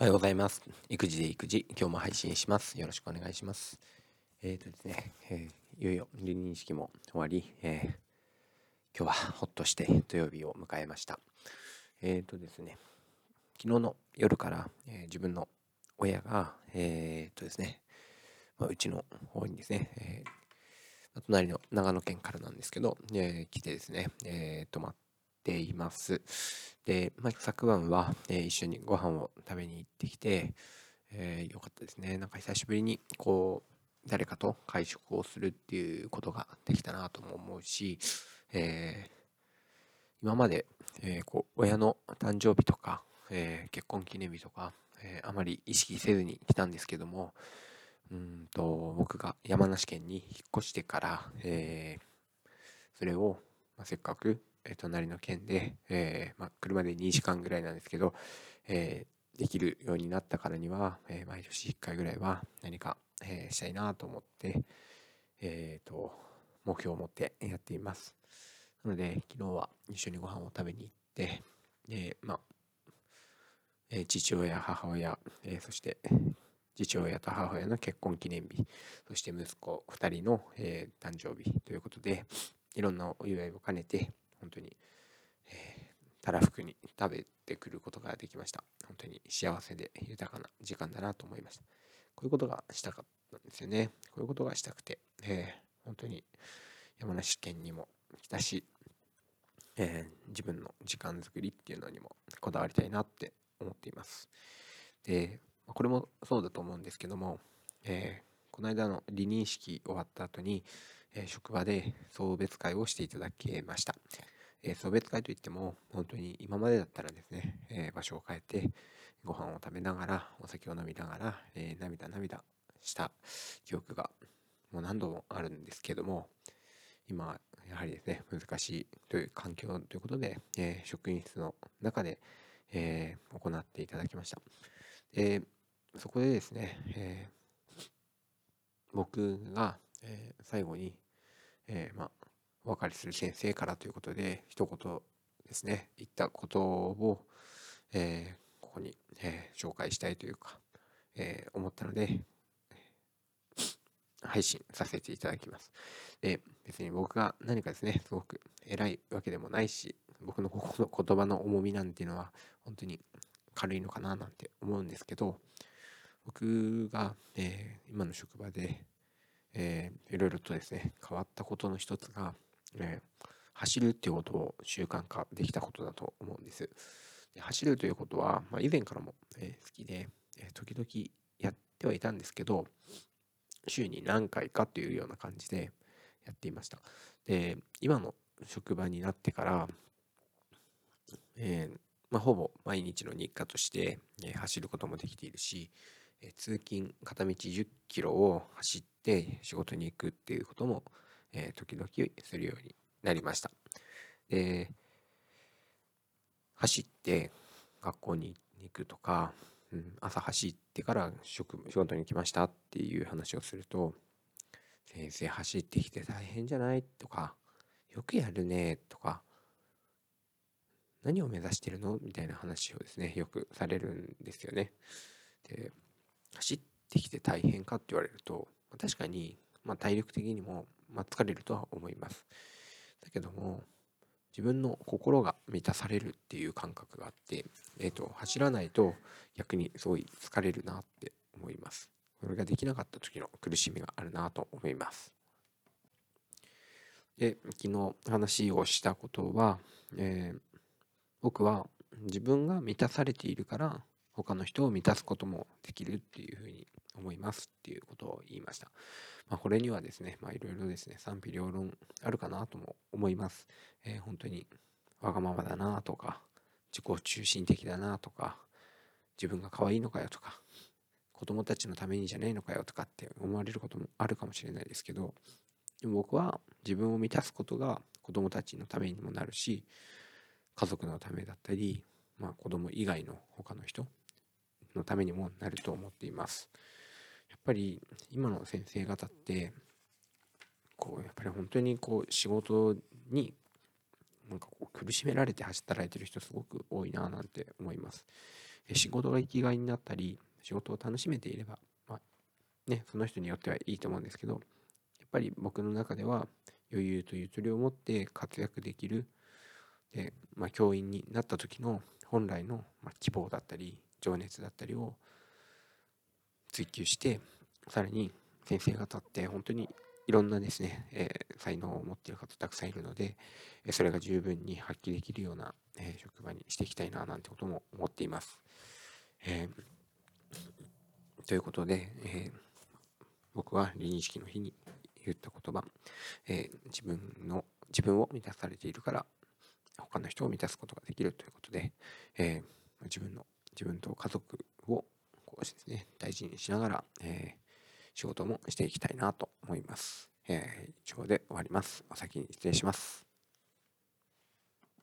おはようございます。育児で育児、今日も配信します。よろしくお願いします。えっ、ー、とですね、えー、いよいよ離任式も終わり、えー、今日はほっとして土曜日を迎えました。えっ、とですね、昨日の夜から、え自分の親が、えっとですね、まあ、うちの方にですね、え隣の長野県からなんですけど、え来てですね、え泊まってています。で、まあ、昨晩は、えー、一緒にご飯を食べに行ってきて、えー、よかったですね。なんか久しぶりにこう誰かと会食をするっていうことができたなとも思うし、えー、今まで、えー、こう親の誕生日とか、えー、結婚記念日とか、えあまり意識せずに来たんですけどもうんと僕が山梨県に引っ越してから、えそれを、まあ、せっかくえ隣の県で、えー、まあ、車で2時間ぐらいなんですけど、え、できるようになったからには、え毎年1回ぐらいは何か、えしたいなと思って、えーと、目標を持ってやっています。なので昨日は一緒にご飯を食べに行ってで、まあえ父親母親、えそして父親と母親の結婚記念日そして息子2人の、え誕生日ということでいろんなお祝いを兼ねて本当に、えー、たらふくに食べてくることができました。本当に幸せで豊かな時間だなと思いました。こういうことがしたかったんですよね。こういうことがしたくて、えー、本当に山梨県にも来たし、えー、自分の時間作りっていうのにもこだわりたいなって思っています。で、これもそうだと思うんですけども、えー、この間の離任式終わった後に、え、職場で送別会をしていただけました。え、送別会といっても本当に今までだったらですね、え、場所を変えてご飯を食べながらお酒を飲みながら、え涙涙した記憶がもう何度もあるんですけども今やはりですね難しいという環境ということで、え職員室の中で、え行っていただきました。でそこでですね、え僕がえー、最後に、えー、まあ、お別れする先生からということで、一言ですね、言ったことを、えー、ここに、え紹介したいというか、え思ったので、配信させていただきます。で、別に僕が何かですね、すごく偉いわけでもないし、僕のここの言葉の重みなんていうのは本当に軽いのかななんて思うんですけど、僕が、えー、今の職場でえー、いろいろとですね変わったことの一つが、えー、走るっていうことを習慣化できたことだと思うんです。で走るということは、まあ、以前からも、えー、好きで、え、時々やってはいたんですけど週に何回かというような感じでやっていました。で今の職場になってから、えまあ、ほぼ毎日の日課として、え、走ることもできているし、え通勤片道10キロを走って仕事に行くっていうことも、え時々するようになりました。で走って学校に行くとか、うん、朝走ってから職仕事に来ましたっていう話をすると「先生走ってきて大変じゃない?」とか「よくやるね」とか「何を目指してるの?」みたいな話をですねよくされるんですよね。で走ってきて大変かって言われると確かに、ま、体力的にも、ま、疲れるとは思います。だけども自分の心が満たされるっていう感覚があって、えーと、走らないと逆にすごい疲れるなって思います。これができなかった時の苦しみがあるなと思います。で昨日話をしたことは、えー、僕は自分が満たされているから他の人を満たすこともできるっていうふうに思いますっていうことを言いました。まあ、これにはですね、まあ、いろいろですね、賛否両論あるかなとも思います。えー、本当にわがままだなとか、自己中心的だなとか、自分が可愛いのかよとか、子供たちのためにじゃないのかよとかって思われることもあるかもしれないですけど、でも僕は自分を満たすことが子供たちのためにもなるし、家族のためだったり、まあ、子供以外の他の人のためにもなると思っています。やっぱり今の先生方ってこうやっぱり本当にこう仕事になんかこう苦しめられて働いてる人すごく多いななんて思います。仕事が生きがいになったり仕事を楽しめていれば、まあね、その人によってはいいと思うんですけどやっぱり僕の中では余裕とゆとりを持って活躍できるで、まあ、教員になった時の本来の、ま希望だったり情熱だったりを追求してさらに先生方って本当にいろんなですね、えー、才能を持っている方たくさんいるので、それが十分に発揮できるような、えー、職場にしていきたいななんてことも思っています。えー、ということで、え僕は離任式の日に言った言葉、え自分の自分を満たされているから他の人を満たすことができるということで、え自分の自分と家族をこうですね大事にしながら、えー仕事もしていきたいなと思います。えー、以上で終わります。お先に失礼します。